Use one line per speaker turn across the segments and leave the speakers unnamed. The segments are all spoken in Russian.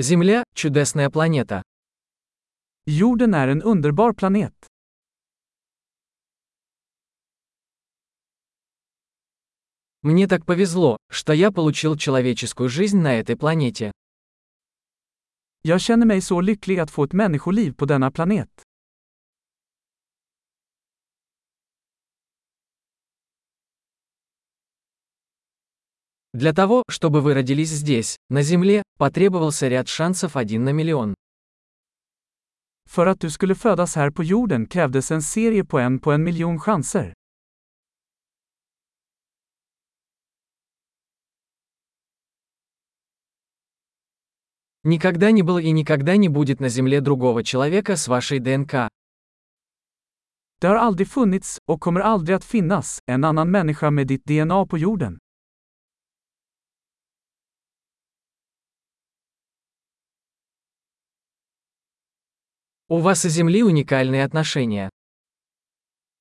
Земля – чудесная планета.
Jorden är en underbar planet.
Мне так повезло, что я получил человеческую жизнь на этой планете.
Jag känner mig så lycklig att få ett människoliv på denna planet.
Для того, чтобы вы родились здесь, на Земле, потребовался ряд шансов один на миллион.
För att du skulle födas här på jorden krävdes en serie på en på en miljon chanser.
Никогда не было и никогда не будет на Земле другого человека с вашей ДНК.
Det har aldrig funnits, och kommer aldrig att finnas, en annan människa med ditt DNA på jorden.
У вас и Земли уникальные отношения.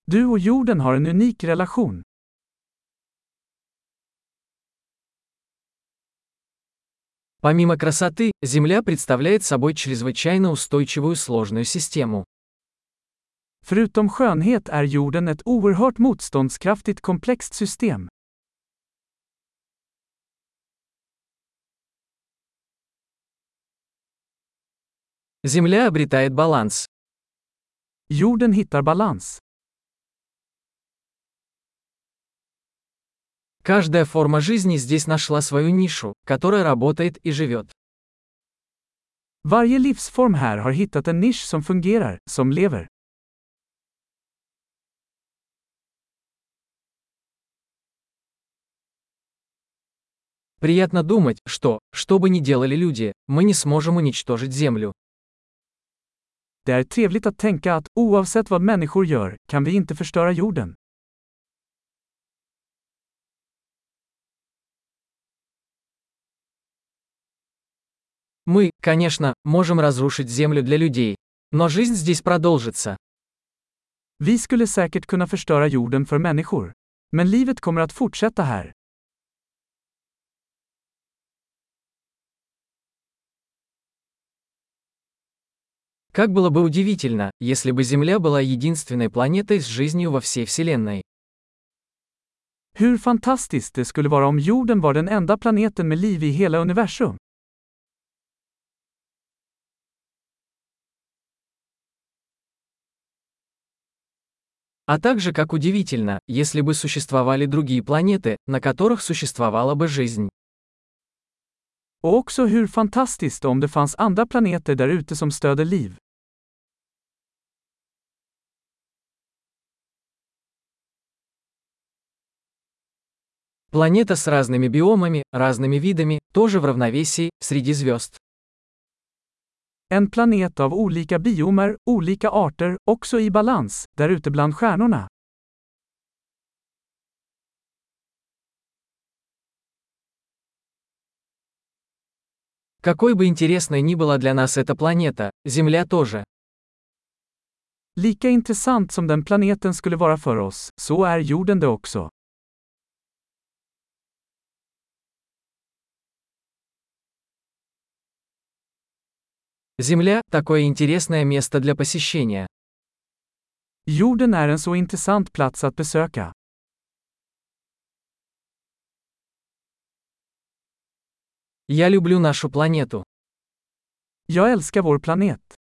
Du och jorden har en unik relation.
Помимо красоты, Земля представляет собой чрезвычайно устойчивую сложную систему.
Förutom skönhet är jorden ett oerhört motståndskraftigt komplext system.
Земля обретает баланс.
Jorden hittar balans.
Каждая форма жизни здесь нашла свою нишу, которая работает и живет.
Varje livsform här har hittat en nisch som fungerar, som lever.
Приятно думать, что, что бы ни делали люди, мы не сможем уничтожить Землю.
Det är trevligt att tänka att, oavsett vad människor gör, kan vi inte förstöra jorden.
Мы, конечно, можем разрушить Землю для людей. Но жизнь здесь продолжится.
Vi skulle säkert kunna förstöra jorden för människor. Men livet kommer att fortsätta här.
Как было бы удивительно, если бы Земля была единственной планетой с жизнью во всей Вселенной.
Hur fantastiskt det skulle vara om jorden var den enda planeten med liv i hela universum.
А также как удивительно, если бы существовали другие планеты, на которых существовала бы жизнь.
Och också hur fantastiskt om det fanns andra planeter där ute som stöder liv.
Планета с разными биомами, разными видами, тоже в равновесии, среди звезд.
En planet av olika biomer, olika arter, också i balans, där ute bland stjärnorna.
Какой бы интересной ни была для нас эта планета, Земля тоже.
Lika intressant som den planeten skulle vara för oss, så är jorden det också.
Земля – такое интересное место для посещения.
Jorden är en så intressant plats att besöka.
Я люблю нашу планету.
Jag älskar vår planet.